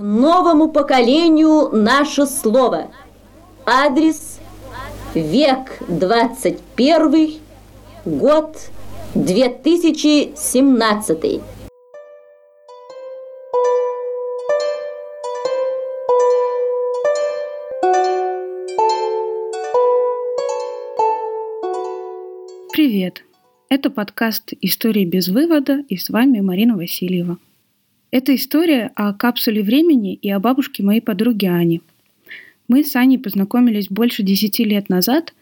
новому поколению наше слово. Адрес век 21, год 2017. Привет! Это подкаст «Истории без вывода» и с вами Марина Васильева. Это история о капсуле времени и о бабушке моей подруги Ани. Мы с Аней познакомились больше десяти лет назад,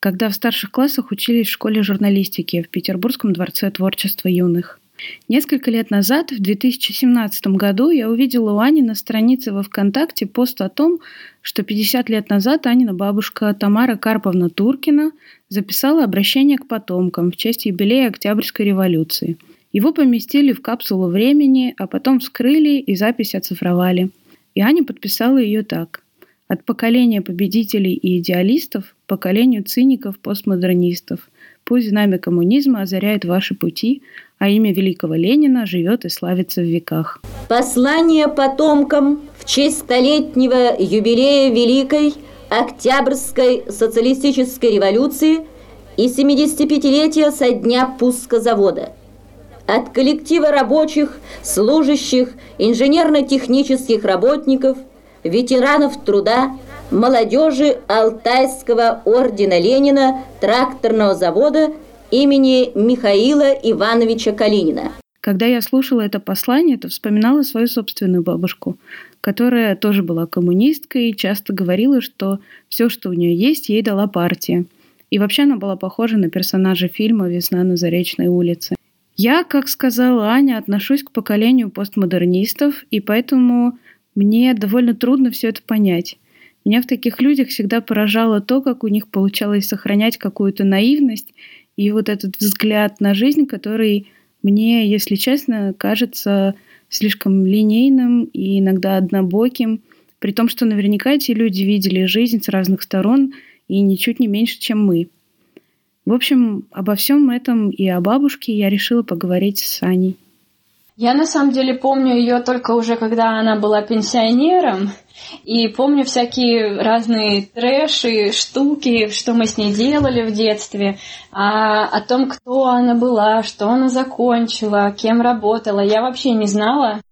когда в старших классах учились в школе журналистики в Петербургском дворце творчества юных. Несколько лет назад, в 2017 году, я увидела у Ани на странице во ВКонтакте пост о том, что 50 лет назад Анина бабушка Тамара Карповна Туркина записала обращение к потомкам в честь юбилея Октябрьской революции – его поместили в капсулу времени, а потом вскрыли и запись оцифровали. И Аня подписала ее так. От поколения победителей и идеалистов поколению циников-постмодернистов. Пусть знамя коммунизма озаряет ваши пути, а имя великого Ленина живет и славится в веках. Послание потомкам в честь столетнего юбилея Великой Октябрьской социалистической революции и 75-летия со дня пуска завода – от коллектива рабочих, служащих, инженерно-технических работников, ветеранов труда, молодежи Алтайского ордена Ленина тракторного завода имени Михаила Ивановича Калинина. Когда я слушала это послание, то вспоминала свою собственную бабушку, которая тоже была коммунисткой и часто говорила, что все, что у нее есть, ей дала партия. И вообще она была похожа на персонажа фильма «Весна на Заречной улице». Я, как сказала Аня, отношусь к поколению постмодернистов, и поэтому мне довольно трудно все это понять. Меня в таких людях всегда поражало то, как у них получалось сохранять какую-то наивность и вот этот взгляд на жизнь, который мне, если честно, кажется слишком линейным и иногда однобоким, при том, что наверняка эти люди видели жизнь с разных сторон и ничуть не меньше, чем мы. В общем, обо всем этом и о бабушке я решила поговорить с Аней. Я на самом деле помню ее только уже, когда она была пенсионером, и помню всякие разные трэши, штуки, что мы с ней делали в детстве, а о том, кто она была, что она закончила, кем работала, я вообще не знала.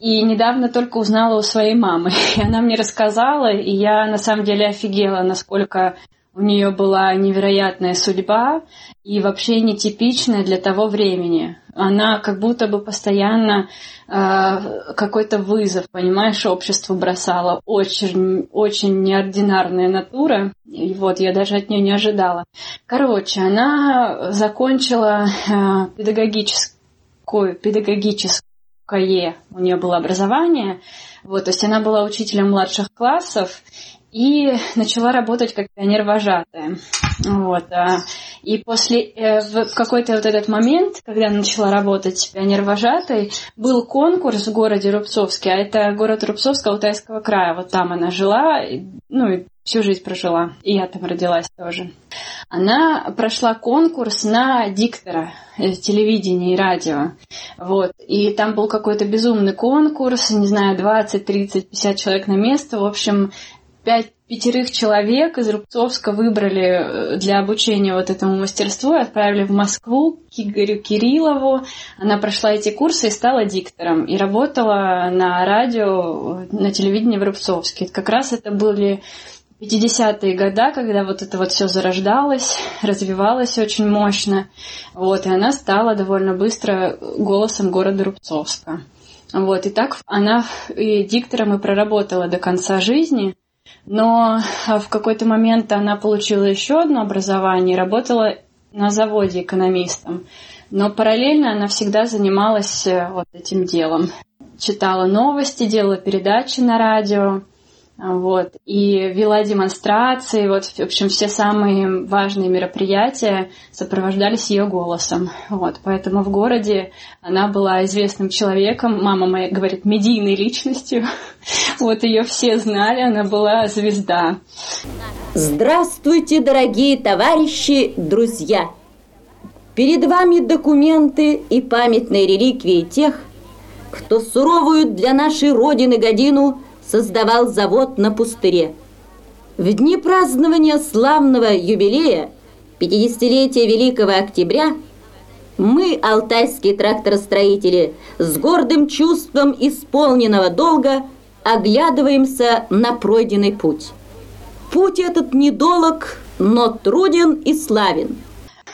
И недавно только узнала у своей мамы. И она мне рассказала, и я на самом деле офигела, насколько у нее была невероятная судьба и вообще нетипичная для того времени. Она как будто бы постоянно э, какой-то вызов, понимаешь, обществу бросала. Очень, очень неординарная натура. И вот я даже от нее не ожидала. Короче, она закончила э, педагогическую, педагогическое у нее было образование. Вот, то есть она была учителем младших классов, и начала работать как пионер-вожатая. Вот. А, и после, э, в какой-то вот этот момент, когда начала работать пионер-вожатой, был конкурс в городе Рубцовске, а это город Рубцовск Алтайского края. Вот там она жила, ну и всю жизнь прожила. И я там родилась тоже. Она прошла конкурс на диктора э, телевидения и радио. Вот. И там был какой-то безумный конкурс, не знаю, 20, 30, 50 человек на место. В общем, пять пятерых человек из Рубцовска выбрали э, для обучения вот этому мастерству и отправили в Москву к Игорю Кириллову. Она прошла эти курсы и стала диктором. И работала на радио, на телевидении в Рубцовске. Как раз это были 50-е годы, когда вот это вот все зарождалось, развивалось очень мощно. Вот, и она стала довольно быстро голосом города Рубцовска. Вот, и так она и диктором и проработала до конца жизни – но а, в какой-то момент она получила еще одно образование и работала на заводе экономистом. Но параллельно она всегда занималась э, вот этим делом. Читала новости, делала передачи на радио. Вот, и вела демонстрации, вот, в общем, все самые важные мероприятия сопровождались ее голосом. Вот, поэтому в городе она была известным человеком, мама моя говорит, медийной личностью. Вот ее все знали, она была звезда. Здравствуйте, дорогие товарищи, друзья! Перед вами документы и памятные реликвии тех, кто суровую для нашей Родины годину создавал завод на пустыре. В дни празднования славного юбилея 50-летия Великого Октября мы, алтайские тракторостроители, с гордым чувством исполненного долга оглядываемся на пройденный путь. Путь этот недолог, но труден и славен.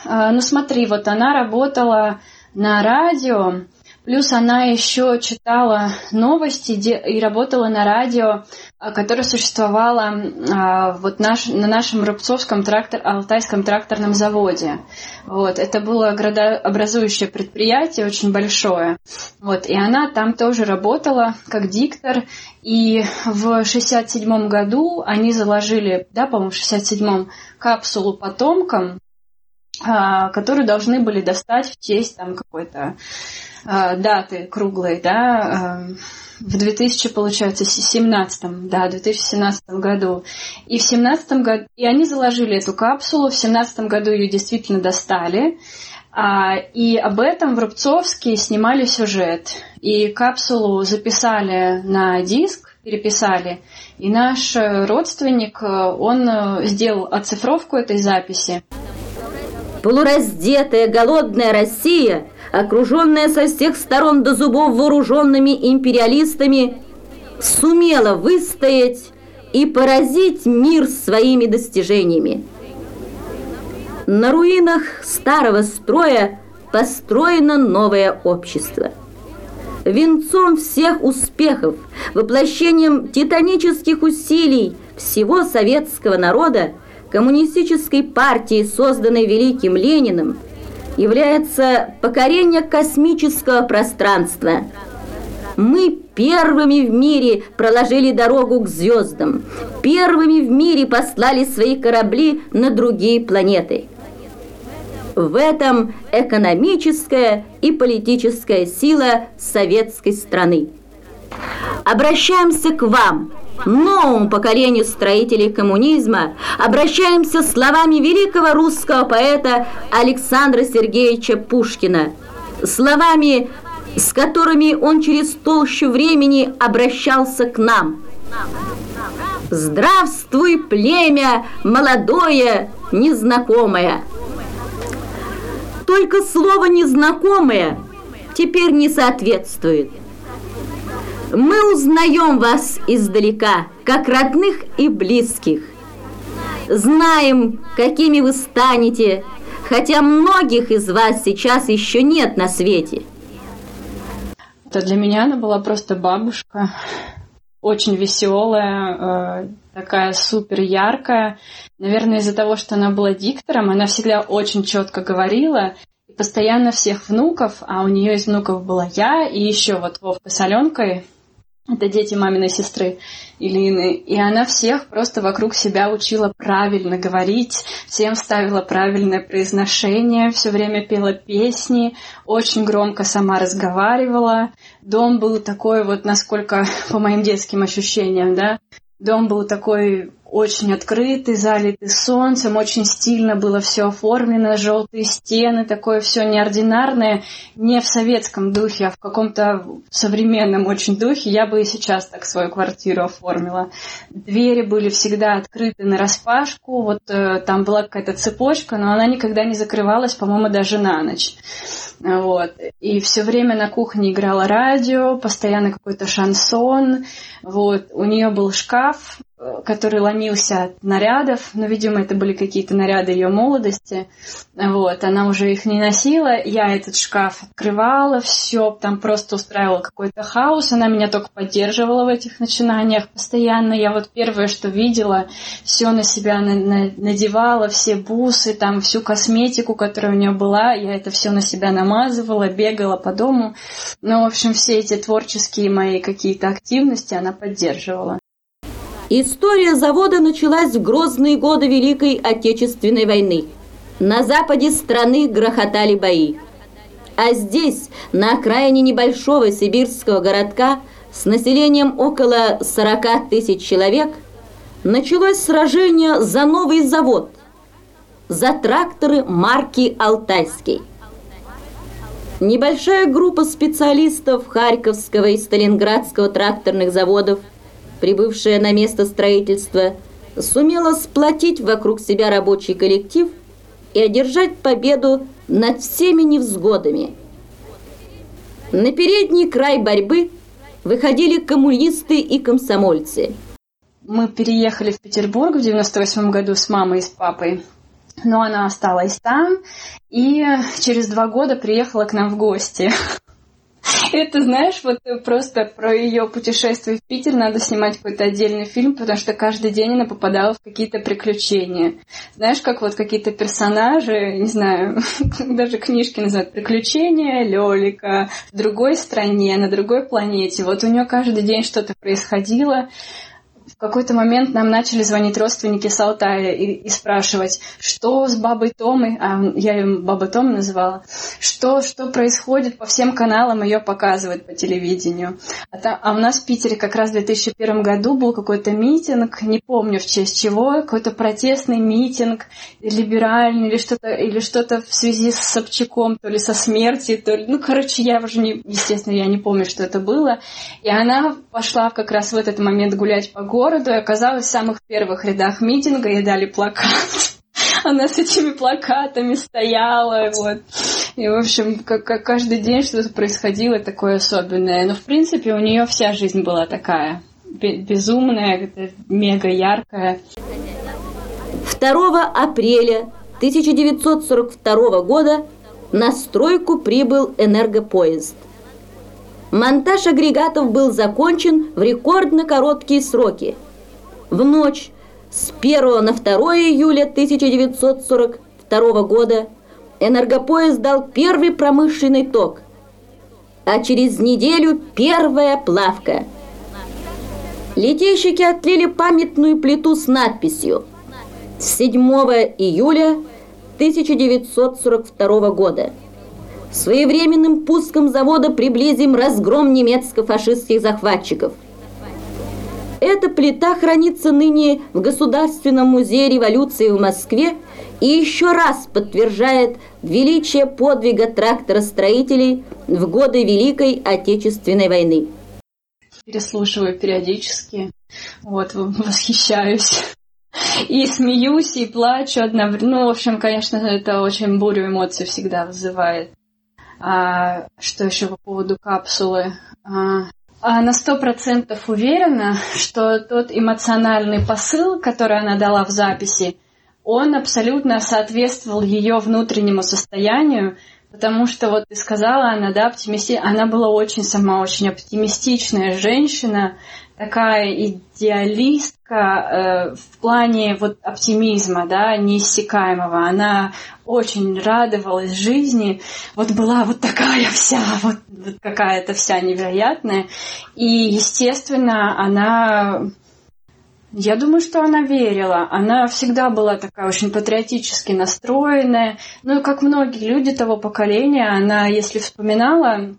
А, ну смотри, вот она работала на радио, Плюс она еще читала новости и работала на радио, а, которое существовало а, вот наш, на нашем Рубцовском трактор, Алтайском тракторном заводе. Вот, это было градообразующее предприятие, очень большое. Вот, и она там тоже работала как диктор. И в 67 году они заложили, да, по-моему, в 67-м капсулу потомкам, а, которую должны были достать в честь там какой-то а, даты круглой, да, а, в 2000, получается, 17 да, 2017 году. И в 17 году, и они заложили эту капсулу, в 17 году ее действительно достали, и об этом в Рубцовске снимали сюжет. И капсулу записали на диск, переписали. И наш родственник, он сделал оцифровку этой записи. Полураздетая, голодная Россия, окруженная со всех сторон до зубов вооруженными империалистами, сумела выстоять и поразить мир своими достижениями. На руинах старого строя построено новое общество. Венцом всех успехов, воплощением титанических усилий всего советского народа – коммунистической партии, созданной Великим Лениным, является покорение космического пространства. Мы первыми в мире проложили дорогу к звездам, первыми в мире послали свои корабли на другие планеты. В этом экономическая и политическая сила советской страны. Обращаемся к вам – новому поколению строителей коммунизма обращаемся словами великого русского поэта Александра Сергеевича Пушкина, словами, с которыми он через толщу времени обращался к нам. «Здравствуй, племя молодое, незнакомое!» Только слово «незнакомое» теперь не соответствует – мы узнаем вас издалека, как родных и близких. Знаем, какими вы станете, хотя многих из вас сейчас еще нет на свете. Это для меня она была просто бабушка, очень веселая, э, такая супер яркая. Наверное, из-за того, что она была диктором, она всегда очень четко говорила, постоянно всех внуков, а у нее из внуков была я и еще вот Вовка с Аленкой, это дети маминой сестры Илины. И она всех просто вокруг себя учила правильно говорить, всем ставила правильное произношение, все время пела песни, очень громко сама разговаривала. Дом был такой вот, насколько по моим детским ощущениям, да, дом был такой очень открытый, залитый солнцем, очень стильно было все оформлено, желтые стены, такое все неординарное, не в советском духе, а в каком-то современном очень духе. Я бы и сейчас так свою квартиру оформила. Двери были всегда открыты на распашку, вот э, там была какая-то цепочка, но она никогда не закрывалась, по-моему, даже на ночь. Вот. И все время на кухне играло радио, постоянно какой-то шансон. Вот. У нее был шкаф, который ломился от нарядов, но, видимо, это были какие-то наряды ее молодости. Вот, она уже их не носила. Я этот шкаф открывала, все, там просто устраивала какой-то хаос. Она меня только поддерживала в этих начинаниях постоянно. Я вот первое, что видела, все на себя на, на, надевала, все бусы, там всю косметику, которая у нее была, я это все на себя намазывала, бегала по дому. Ну, в общем, все эти творческие мои какие-то активности она поддерживала. История завода началась в грозные годы Великой Отечественной войны. На западе страны грохотали бои. А здесь, на окраине небольшого сибирского городка с населением около 40 тысяч человек, началось сражение за новый завод, за тракторы марки «Алтайский». Небольшая группа специалистов Харьковского и Сталинградского тракторных заводов, прибывшая на место строительства, сумела сплотить вокруг себя рабочий коллектив и одержать победу над всеми невзгодами. На передний край борьбы выходили коммунисты и комсомольцы. Мы переехали в Петербург в 98 году с мамой и с папой но она осталась там и через два года приехала к нам в гости. Это, знаешь, вот просто про ее путешествие в Питер надо снимать какой-то отдельный фильм, потому что каждый день она попадала в какие-то приключения. Знаешь, как вот какие-то персонажи, не знаю, даже книжки называют «Приключения Лёлика» в другой стране, на другой планете. Вот у нее каждый день что-то происходило, в какой-то момент нам начали звонить родственники с Алтая и, и спрашивать, что с бабой Томой, а я ее баба Тома называла, что, что происходит по всем каналам, ее показывают по телевидению. А, та, а у нас в Питере как раз в 2001 году был какой-то митинг, не помню в честь чего, какой-то протестный митинг, либеральный или что-то, или что-то в связи с Собчаком, то ли со смертью, то ли, ну, короче, я уже не, естественно, я не помню, что это было. И она пошла как раз в этот момент гулять по городу, городу и оказалась в самых первых рядах митинга, ей дали плакат. Она с этими плакатами стояла, вот. И, в общем, как, как каждый день что-то происходило такое особенное. Но, в принципе, у нее вся жизнь была такая. Безумная, мега яркая. 2 апреля 1942 года на стройку прибыл энергопоезд. Монтаж агрегатов был закончен в рекордно короткие сроки. В ночь с 1 на 2 июля 1942 года энергопоезд дал первый промышленный ток, а через неделю первая плавка. Летейщики отлили памятную плиту с надписью 7 июля 1942 года. Своевременным пуском завода приблизим разгром немецко-фашистских захватчиков. Эта плита хранится ныне в Государственном музее революции в Москве и еще раз подтверждает величие подвига тракторостроителей в годы Великой Отечественной войны. Переслушиваю периодически, вот, восхищаюсь. И смеюсь, и плачу одновременно. Ну, в общем, конечно, это очень бурю эмоций всегда вызывает. А, что еще по поводу капсулы? А, а на сто процентов уверена, что тот эмоциональный посыл, который она дала в записи, он абсолютно соответствовал ее внутреннему состоянию, потому что вот ты сказала, она, да, оптимисти... она была очень сама очень оптимистичная женщина, такая идеалистка э, в плане вот оптимизма, да, неиссякаемого. Она очень радовалась жизни. Вот была вот такая вся, вот, вот какая-то вся невероятная. И, естественно, она я думаю, что она верила. Она всегда была такая очень патриотически настроенная. Ну, и как многие люди того поколения, она, если вспоминала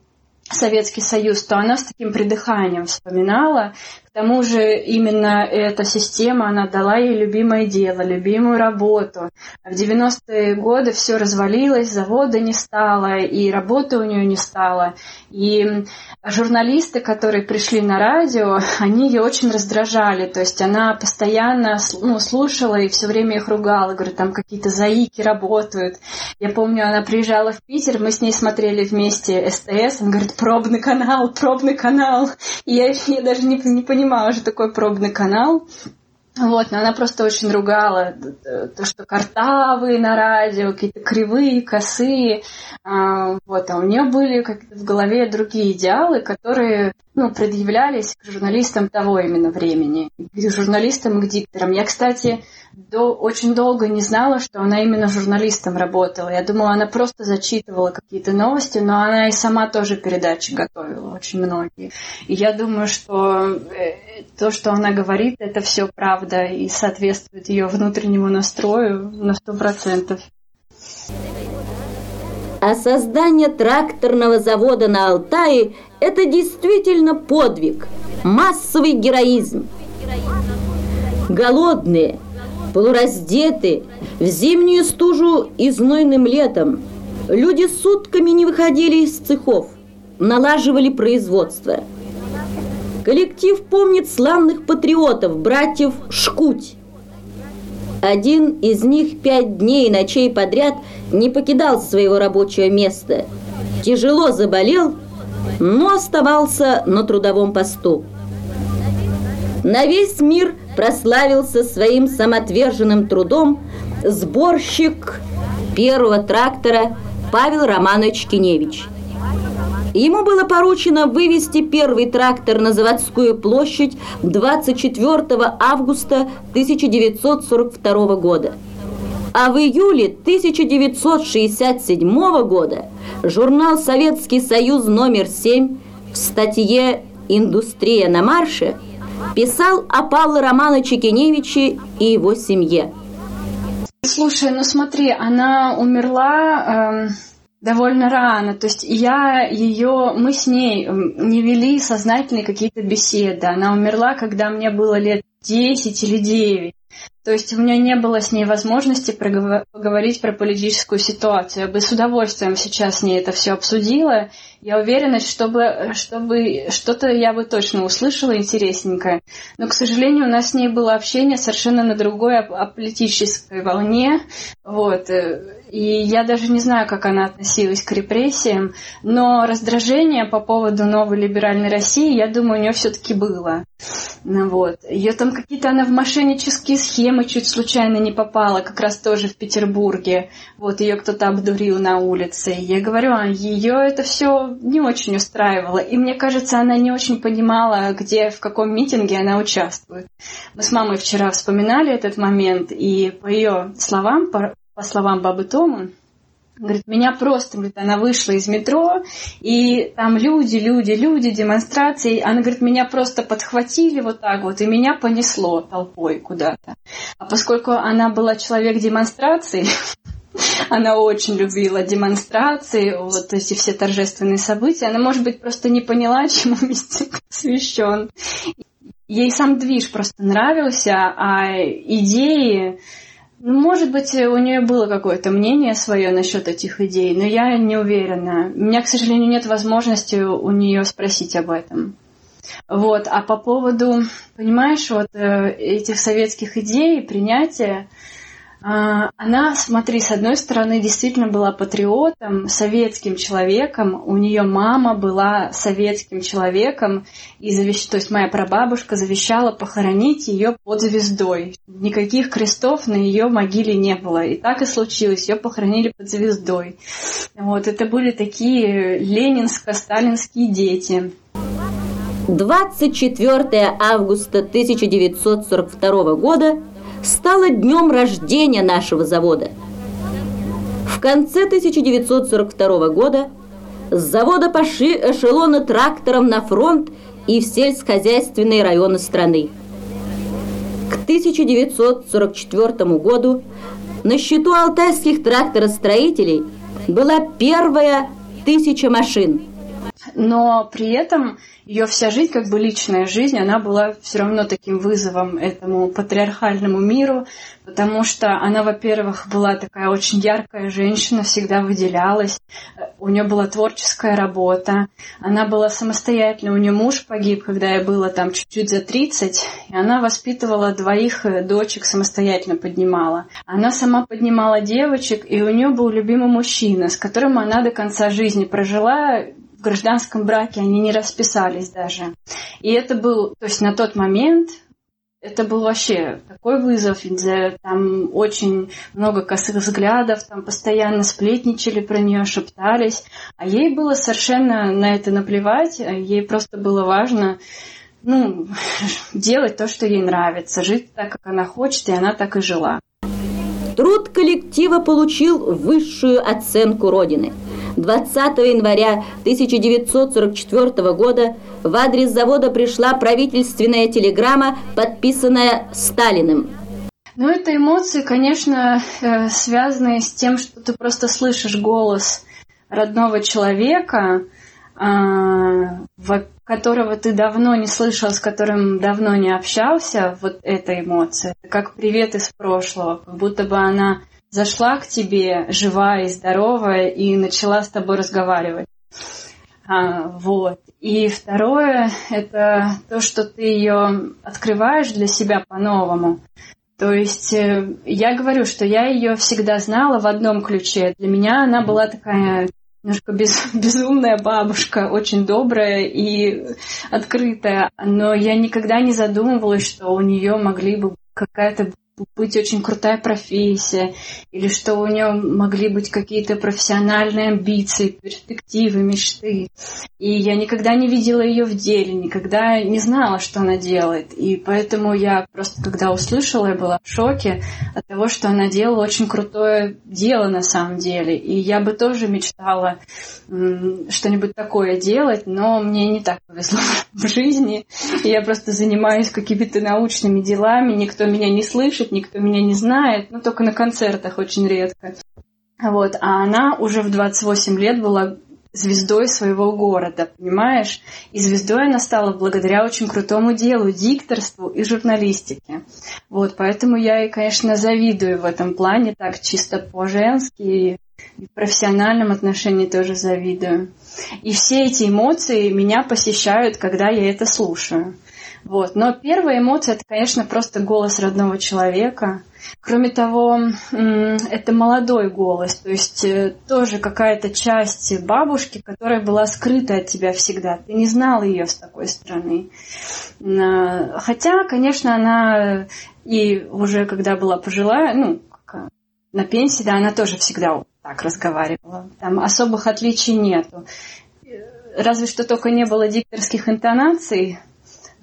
Советский Союз, то она с таким придыханием вспоминала. К тому же именно эта система, она дала ей любимое дело, любимую работу. А в 90-е годы все развалилось, завода не стало, и работы у нее не стало. И журналисты, которые пришли на радио, они ее очень раздражали. То есть она постоянно ну, слушала и все время их ругала. Говорит, там какие-то заики работают. Я помню, она приезжала в Питер, мы с ней смотрели вместе СТС. Она говорит, пробный канал, пробный канал. И я, я даже не, не понимала, что такое пробный канал. Вот, но она просто очень ругала то, что картавые на радио, какие-то кривые, косые. А, вот, а у нее были как в голове другие идеалы, которые ну, предъявлялись к журналистам того именно времени, к журналистам и к дикторам. Я, кстати, до, очень долго не знала, что она именно журналистом работала. Я думала, она просто зачитывала какие-то новости, но она и сама тоже передачи готовила, очень многие. И я думаю, что э, то, что она говорит, это все правда и соответствует ее внутреннему настрою на сто процентов. А создание тракторного завода на Алтае – это действительно подвиг, массовый героизм. Голодные, полураздеты, в зимнюю стужу и знойным летом, Люди сутками не выходили из цехов, налаживали производство. Коллектив помнит славных патриотов, братьев Шкуть. Один из них пять дней и ночей подряд не покидал своего рабочего места. Тяжело заболел, но оставался на трудовом посту. На весь мир прославился своим самоотверженным трудом сборщик первого трактора Павел Романович Киневич. Ему было поручено вывести первый трактор на заводскую площадь 24 августа 1942 года. А в июле 1967 года журнал «Советский Союз» номер 7 в статье «Индустрия на марше» писал о Павле Романовиче Кеневиче и его семье. Слушай, ну смотри, она умерла... Э довольно рано. То есть я ее, мы с ней не вели сознательные какие-то беседы. Она умерла, когда мне было лет 10 или 9. То есть у меня не было с ней возможности поговорить про политическую ситуацию. Я бы с удовольствием сейчас с ней это все обсудила. Я уверена, чтобы, чтобы что-то я бы точно услышала интересненькое. Но, к сожалению, у нас с ней было общение совершенно на другой о политической волне. Вот. И я даже не знаю, как она относилась к репрессиям, но раздражение по поводу новой либеральной России, я думаю, у нее все-таки было. Ну, вот. Ее там какие-то, она в мошеннические схемы чуть случайно не попала, как раз тоже в Петербурге. Вот, ее кто-то обдурил на улице. И я говорю, а ее это все не очень устраивало. И мне кажется, она не очень понимала, где, в каком митинге она участвует. Мы с мамой вчера вспоминали этот момент, и по ее словам, по словам бабы Томы, Говорит, меня просто, говорит, она вышла из метро, и там люди, люди, люди, демонстрации. Она говорит, меня просто подхватили вот так вот, и меня понесло толпой куда-то. А поскольку она была человек демонстраций, она очень любила демонстрации, вот эти все торжественные события. Она, может быть, просто не поняла, чему мистик посвящен. Ей сам движ просто нравился, а идеи ну, может быть, у нее было какое-то мнение свое насчет этих идей, но я не уверена. У меня, к сожалению, нет возможности у нее спросить об этом. Вот. А по поводу, понимаешь, вот э, этих советских идей, принятия, она, смотри, с одной стороны, действительно была патриотом, советским человеком. У нее мама была советским человеком, и завещ... то есть моя прабабушка завещала похоронить ее под звездой. Никаких крестов на ее могиле не было. И так и случилось, ее похоронили под звездой. Вот, это были такие ленинско-сталинские дети. 24 августа 1942 года стало днем рождения нашего завода. В конце 1942 года с завода пошли эшелоны трактором на фронт и в сельскохозяйственные районы страны. К 1944 году на счету алтайских тракторостроителей была первая тысяча машин. Но при этом ее вся жизнь, как бы личная жизнь, она была все равно таким вызовом этому патриархальному миру, потому что она, во-первых, была такая очень яркая женщина, всегда выделялась, у нее была творческая работа, она была самостоятельной, у нее муж погиб, когда ей было там чуть-чуть за 30, и она воспитывала двоих э, дочек, самостоятельно поднимала. Она сама поднимала девочек, и у нее был любимый мужчина, с которым она до конца жизни прожила гражданском браке, они не расписались даже. И это был, то есть на тот момент это был вообще такой вызов, где там очень много косых взглядов, там постоянно сплетничали про нее, шептались, а ей было совершенно на это наплевать, ей просто было важно ну, делать то, что ей нравится, жить так, как она хочет, и она так и жила. Труд коллектива получил высшую оценку Родины – 20 января 1944 года в адрес завода пришла правительственная телеграмма, подписанная Сталиным. Ну, это эмоции, конечно, э, связанные с тем, что ты просто слышишь голос родного человека, а, которого ты давно не слышал, с которым давно не общался, вот эта эмоция. Как привет из прошлого, как будто бы она зашла к тебе живая и здоровая и начала с тобой разговаривать. А, вот. И второе – это то, что ты ее открываешь для себя по-новому. То есть э, я говорю, что я ее всегда знала в одном ключе. Для меня она была такая немножко без, безумная бабушка, очень добрая и открытая. Но я никогда не задумывалась, что у нее могли бы какая-то быть очень крутая профессия, или что у нее могли быть какие-то профессиональные амбиции, перспективы, мечты. И я никогда не видела ее в деле, никогда не знала, что она делает. И поэтому я просто, когда услышала, я была в шоке от того, что она делала очень крутое дело на самом деле. И я бы тоже мечтала что-нибудь такое делать, но мне не так повезло в жизни. Я просто занимаюсь какими-то научными делами, никто меня не слышит, слышит, никто меня не знает, ну, только на концертах очень редко. Вот, а она уже в 28 лет была звездой своего города, понимаешь? И звездой она стала благодаря очень крутому делу, дикторству и журналистике. Вот, поэтому я ей, конечно, завидую в этом плане, так чисто по-женски, и в профессиональном отношении тоже завидую. И все эти эмоции меня посещают, когда я это слушаю. Вот. Но первая эмоция это, конечно, просто голос родного человека. Кроме того, это молодой голос, то есть э, тоже какая-то часть бабушки, которая была скрыта от тебя всегда. Ты не знал ее с такой стороны. Хотя, конечно, она и уже когда была пожилая, ну, на пенсии, да, она тоже всегда так разговаривала. Там особых отличий нету. Разве что только не было дикторских интонаций,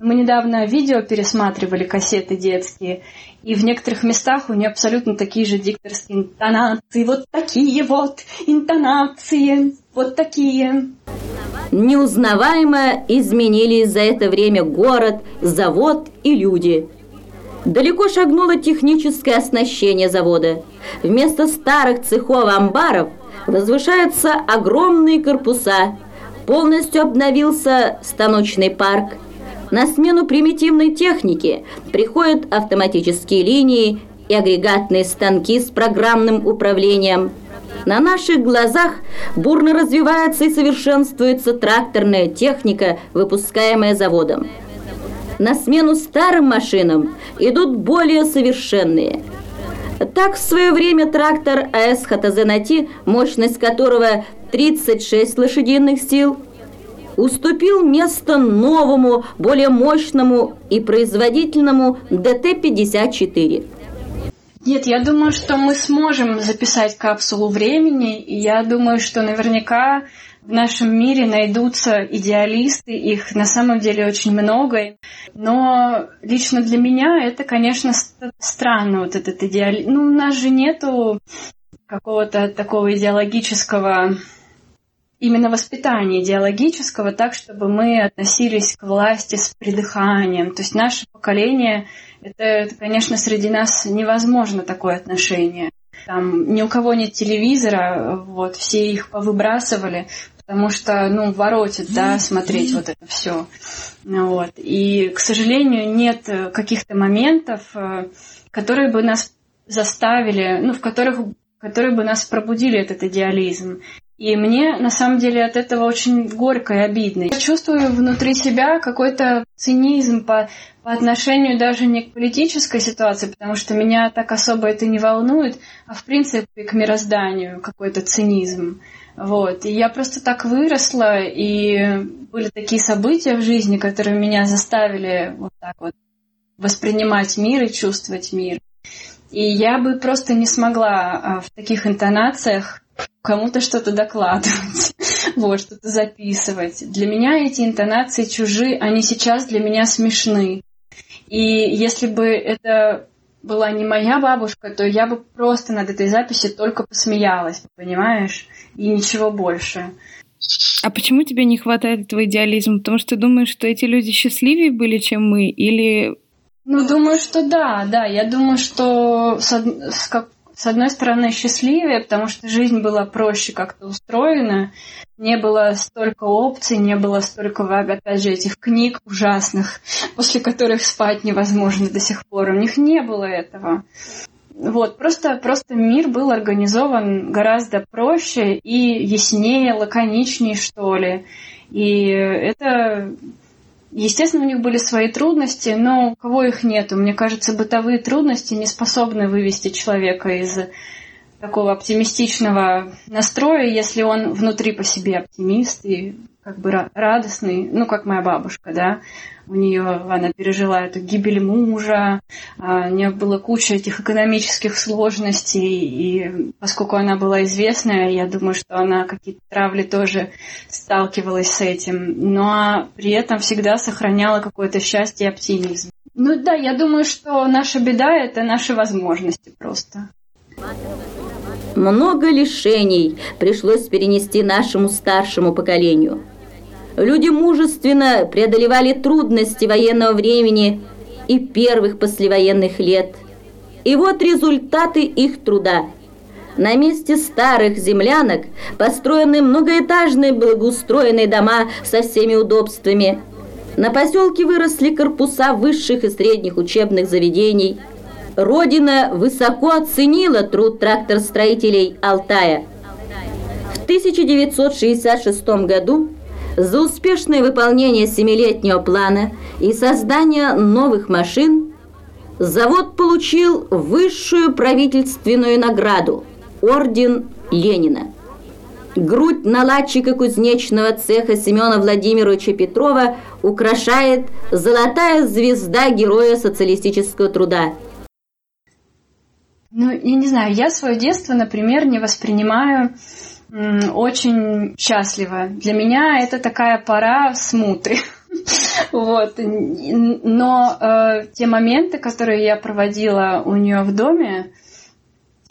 мы недавно видео пересматривали, кассеты детские, и в некоторых местах у нее абсолютно такие же дикторские интонации. Вот такие вот интонации, вот такие. Неузнаваемо изменились за это время город, завод и люди. Далеко шагнуло техническое оснащение завода. Вместо старых цехов амбаров возвышаются огромные корпуса. Полностью обновился станочный парк – на смену примитивной технике приходят автоматические линии и агрегатные станки с программным управлением. На наших глазах бурно развивается и совершенствуется тракторная техника, выпускаемая заводом. На смену старым машинам идут более совершенные. Так в свое время трактор АС ХТЗ мощность которого 36 лошадиных сил – уступил место новому, более мощному и производительному ДТ-54. Нет, я думаю, что мы сможем записать капсулу времени, и я думаю, что наверняка в нашем мире найдутся идеалисты, их на самом деле очень много. Но лично для меня это, конечно, странно, вот этот идеализм. Ну, у нас же нету какого-то такого идеологического именно воспитания идеологического так, чтобы мы относились к власти с придыханием. То есть наше поколение, это, это конечно, среди нас невозможно такое отношение. Там ни у кого нет телевизора, вот, все их повыбрасывали, потому что, ну, воротит, да, смотреть вот это все. Вот. И, к сожалению, нет каких-то моментов, э, которые бы нас заставили, ну, в которых которые бы нас пробудили этот идеализм. И мне, на самом деле, от этого очень горько и обидно. Я чувствую внутри себя какой-то цинизм по, по отношению даже не к политической ситуации, потому что меня так особо это не волнует, а в принципе к мирозданию какой-то цинизм. Вот. И я просто так выросла, и были такие события в жизни, которые меня заставили вот так вот воспринимать мир и чувствовать мир. И я бы просто не смогла а, в таких интонациях кому-то что-то докладывать, вот, что-то записывать. Для меня эти интонации чужие, они сейчас для меня смешны. И если бы это была не моя бабушка, то я бы просто над этой записью только посмеялась, понимаешь? И ничего больше. А почему тебе не хватает этого идеализма? Потому что ты думаешь, что эти люди счастливее были, чем мы? Или... Ну, думаю, что да, да. Я думаю, что с, с, как, с одной стороны, счастливее, потому что жизнь была проще как-то устроена, не было столько опций, не было столько, опять же, этих книг ужасных, после которых спать невозможно до сих пор. У них не было этого. Вот, просто, просто мир был организован гораздо проще и яснее, лаконичнее, что ли. И это Естественно, у них были свои трудности, но у кого их нету? Мне кажется, бытовые трудности не способны вывести человека из такого оптимистичного настроя, если он внутри по себе оптимист и как бы радостный, ну, как моя бабушка, да, у нее, она пережила эту гибель мужа, а, у нее была куча этих экономических сложностей, и поскольку она была известная, я думаю, что она какие-то травли тоже сталкивалась с этим, но при этом всегда сохраняла какое-то счастье и оптимизм. Ну да, я думаю, что наша беда — это наши возможности просто. Много лишений пришлось перенести нашему старшему поколению. Люди мужественно преодолевали трудности военного времени и первых послевоенных лет. И вот результаты их труда. На месте старых землянок построены многоэтажные благоустроенные дома со всеми удобствами. На поселке выросли корпуса высших и средних учебных заведений – Родина высоко оценила труд тракторстроителей Алтая. В 1966 году за успешное выполнение семилетнего плана и создание новых машин завод получил высшую правительственную награду – Орден Ленина. Грудь наладчика кузнечного цеха Семена Владимировича Петрова украшает золотая звезда Героя социалистического труда – ну, я не знаю, я свое детство, например, не воспринимаю очень счастливо. Для меня это такая пора смуты. Вот. Но э, те моменты, которые я проводила у нее в доме,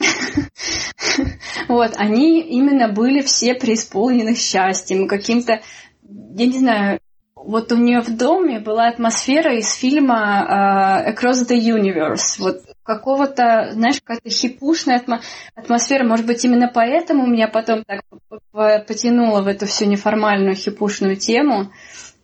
вот, они именно были все преисполнены счастьем, каким-то, я не знаю, вот у нее в доме была атмосфера из фильма uh, Across the Universe. Вот какого-то, знаешь, какая-то хипушная атмосфера. Может быть, именно поэтому меня потом так потянуло в эту всю неформальную хипушную тему.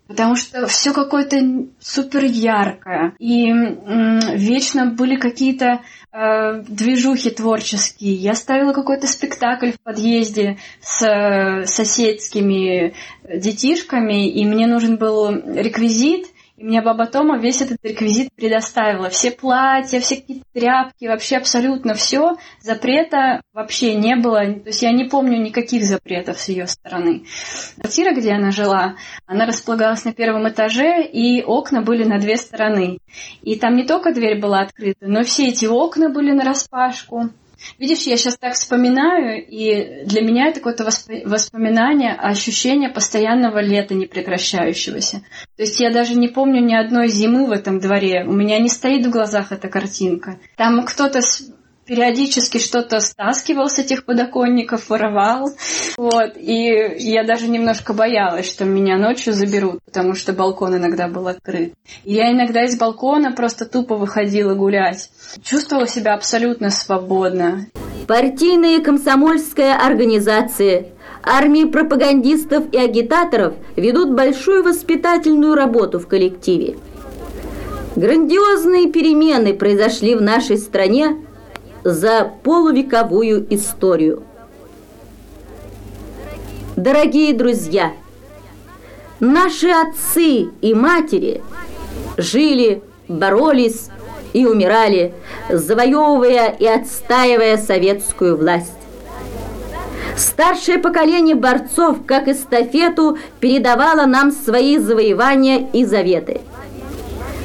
Потому что все какое-то супер яркое. И вечно были какие-то э, движухи творческие. Я ставила какой-то спектакль в подъезде с э, соседскими детишками, и мне нужен был реквизит – и мне баба Тома весь этот реквизит предоставила. Все платья, все какие-то тряпки, вообще абсолютно все. Запрета вообще не было. То есть я не помню никаких запретов с ее стороны. Квартира, где она жила, она располагалась на первом этаже, и окна были на две стороны. И там не только дверь была открыта, но все эти окна были на распашку. Видишь, я сейчас так вспоминаю, и для меня это какое-то воспоминание, ощущение постоянного лета непрекращающегося. То есть я даже не помню ни одной зимы в этом дворе. У меня не стоит в глазах эта картинка. Там кто-то периодически что-то стаскивал с этих подоконников, воровал. Вот. И я даже немножко боялась, что меня ночью заберут, потому что балкон иногда был открыт. И я иногда из балкона просто тупо выходила гулять. Чувствовала себя абсолютно свободно. Партийная комсомольская организация армии пропагандистов и агитаторов ведут большую воспитательную работу в коллективе. Грандиозные перемены произошли в нашей стране за полувековую историю. Дорогие друзья, наши отцы и матери жили, боролись и умирали, завоевывая и отстаивая советскую власть. Старшее поколение борцов, как эстафету, передавало нам свои завоевания и заветы –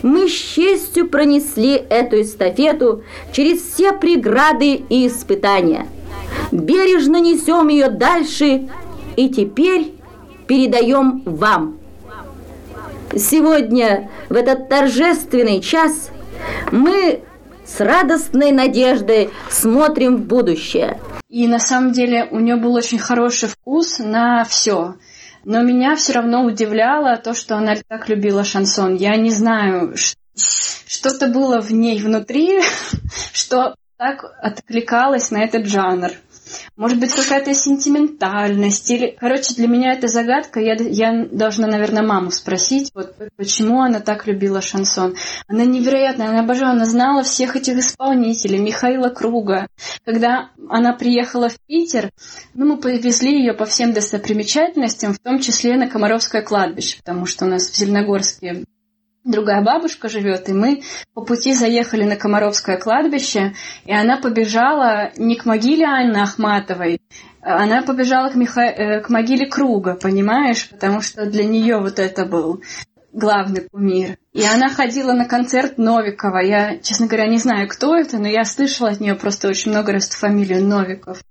мы с честью пронесли эту эстафету через все преграды и испытания. Бережно несем ее дальше и теперь передаем вам. Сегодня, в этот торжественный час, мы с радостной надеждой смотрим в будущее. И на самом деле у нее был очень хороший вкус на все. Но меня все равно удивляло то, что она так любила шансон. Я не знаю, что-то было в ней внутри, что так откликалось на этот жанр. может быть, какая-то сентиментальность, или, короче, для меня это загадка, я, я должна, наверное, маму спросить, вот почему она так любила шансон. Она невероятная, она обожала, она знала всех этих исполнителей, Михаила Круга. Когда она приехала в Питер, ну, мы повезли ее по всем достопримечательностям, в том числе на Комаровское кладбище, потому что у нас в Зеленогорске другая бабушка живет, и мы по пути заехали на Комаровское кладбище, и она побежала не к могиле Анны Ахматовой, она побежала к, Миха... Э, к могиле Круга, понимаешь, потому что для нее вот это был главный кумир. И она ходила на концерт Новикова. Я, честно говоря, не знаю, кто это, но я слышала от нее просто очень много раз фамилию Новиков.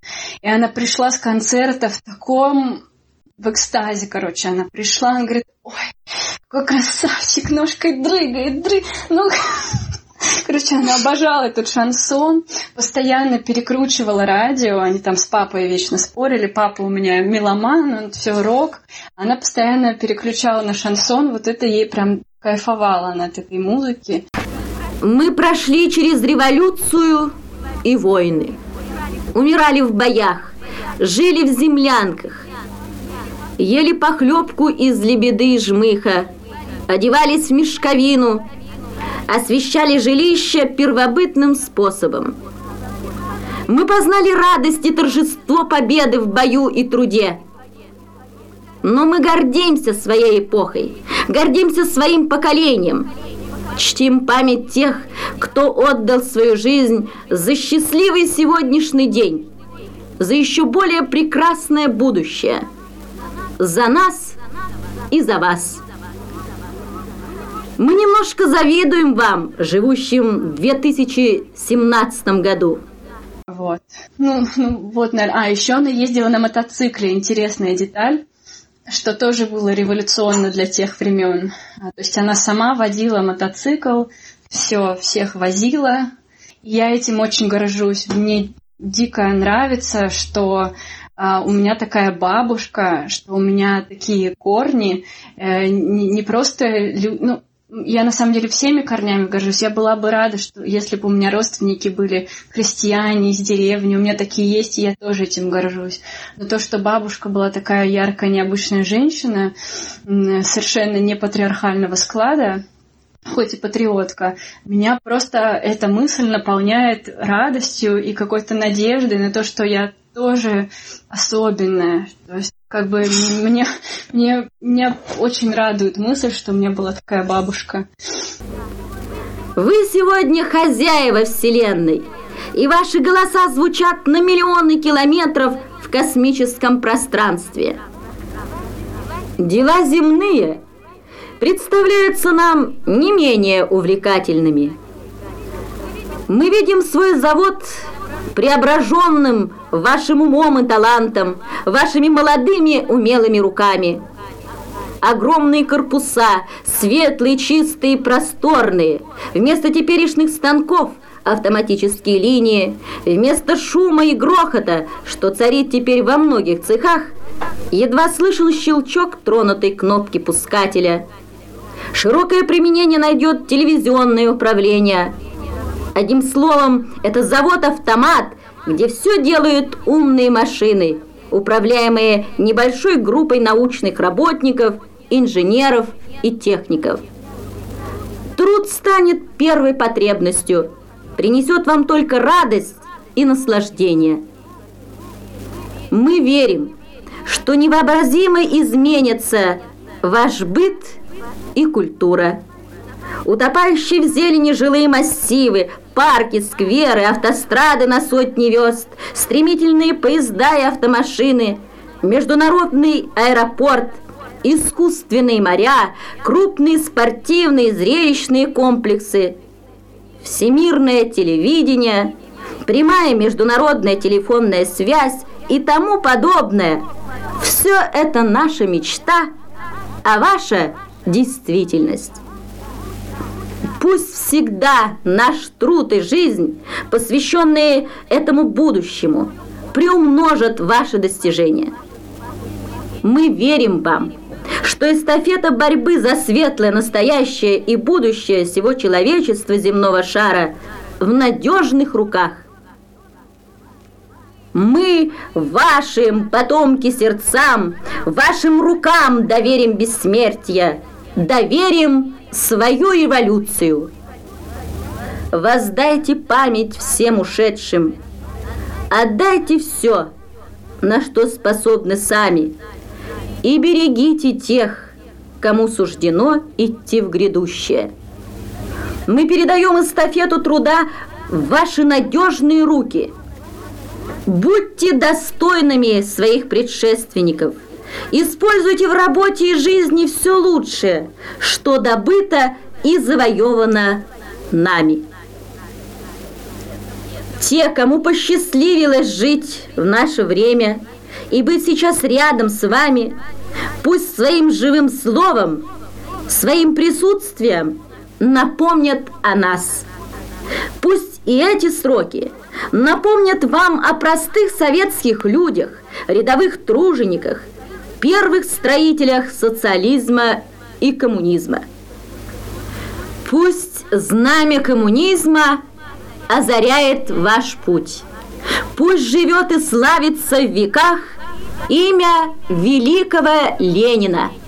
И она пришла с концерта в таком в экстазе, короче, она пришла, она говорит, ой, какой красавчик, ножкой дрыгает, дрыг, ну, Короче, она обожала этот шансон, постоянно перекручивала радио, они там с папой вечно спорили, папа у меня меломан, он все рок, она постоянно переключала на шансон, вот это ей прям кайфовала она от этой музыки. Мы прошли через революцию и войны, умирали в боях, жили в землянках, ели похлебку из лебеды и жмыха, одевались в мешковину, освещали жилище первобытным способом. Мы познали радость и торжество победы в бою и труде. Но мы гордимся своей эпохой, гордимся своим поколением, чтим память тех, кто отдал свою жизнь за счастливый сегодняшний день, за еще более прекрасное будущее – за нас и за вас. Мы немножко завидуем вам, живущим в 2017 году. Вот. Ну, ну вот, наверное. А, еще она ездила на мотоцикле. Интересная деталь, что тоже было революционно для тех времен. А, то есть она сама водила мотоцикл, все, всех возила. Я этим очень горжусь. Мне дико нравится, что а, у меня такая бабушка, что у меня такие корни, э, не просто, ну, я на самом деле всеми корнями горжусь. Я была бы рада, что если бы у меня родственники были крестьяне из деревни, у меня такие есть, и я тоже этим горжусь. Но то, что бабушка была такая яркая, необычная женщина, совершенно не патриархального склада, хоть и патриотка, меня просто эта мысль наполняет радостью и какой-то надеждой на то, что я тоже особенная. То есть, как бы мне, мне, меня очень радует мысль, что у меня была такая бабушка. Вы сегодня хозяева Вселенной, и ваши голоса звучат на миллионы километров в космическом пространстве. Дела земные представляются нам не менее увлекательными. Мы видим свой завод преображенным вашим умом и талантом, вашими молодыми умелыми руками. Огромные корпуса, светлые, чистые, просторные, вместо теперешних станков автоматические линии, вместо шума и грохота, что царит теперь во многих цехах, едва слышал щелчок тронутой кнопки пускателя. Широкое применение найдет телевизионное управление – Одним словом, это завод-автомат, где все делают умные машины, управляемые небольшой группой научных работников, инженеров и техников. Труд станет первой потребностью, принесет вам только радость и наслаждение. Мы верим, что невообразимо изменится ваш быт и культура. Утопающие в зелени жилые массивы, парки, скверы, автострады на сотни верст, стремительные поезда и автомашины, международный аэропорт, искусственные моря, крупные спортивные зрелищные комплексы, всемирное телевидение, прямая международная телефонная связь и тому подобное. Все это наша мечта, а ваша действительность. Пусть всегда наш труд и жизнь, посвященные этому будущему, приумножат ваши достижения. Мы верим вам, что эстафета борьбы за светлое настоящее и будущее всего человечества земного шара в надежных руках. Мы вашим, потомки сердцам, вашим рукам доверим бессмертие, доверим свою революцию. Воздайте память всем ушедшим, отдайте все, на что способны сами, и берегите тех, кому суждено идти в грядущее. Мы передаем эстафету труда в ваши надежные руки. Будьте достойными своих предшественников. Используйте в работе и жизни все лучшее, что добыто и завоевано нами. Те, кому посчастливилось жить в наше время и быть сейчас рядом с вами, пусть своим живым словом, своим присутствием напомнят о нас. Пусть и эти сроки напомнят вам о простых советских людях, рядовых тружениках, первых строителях социализма и коммунизма. Пусть знамя коммунизма озаряет ваш путь. Пусть живет и славится в веках имя великого Ленина –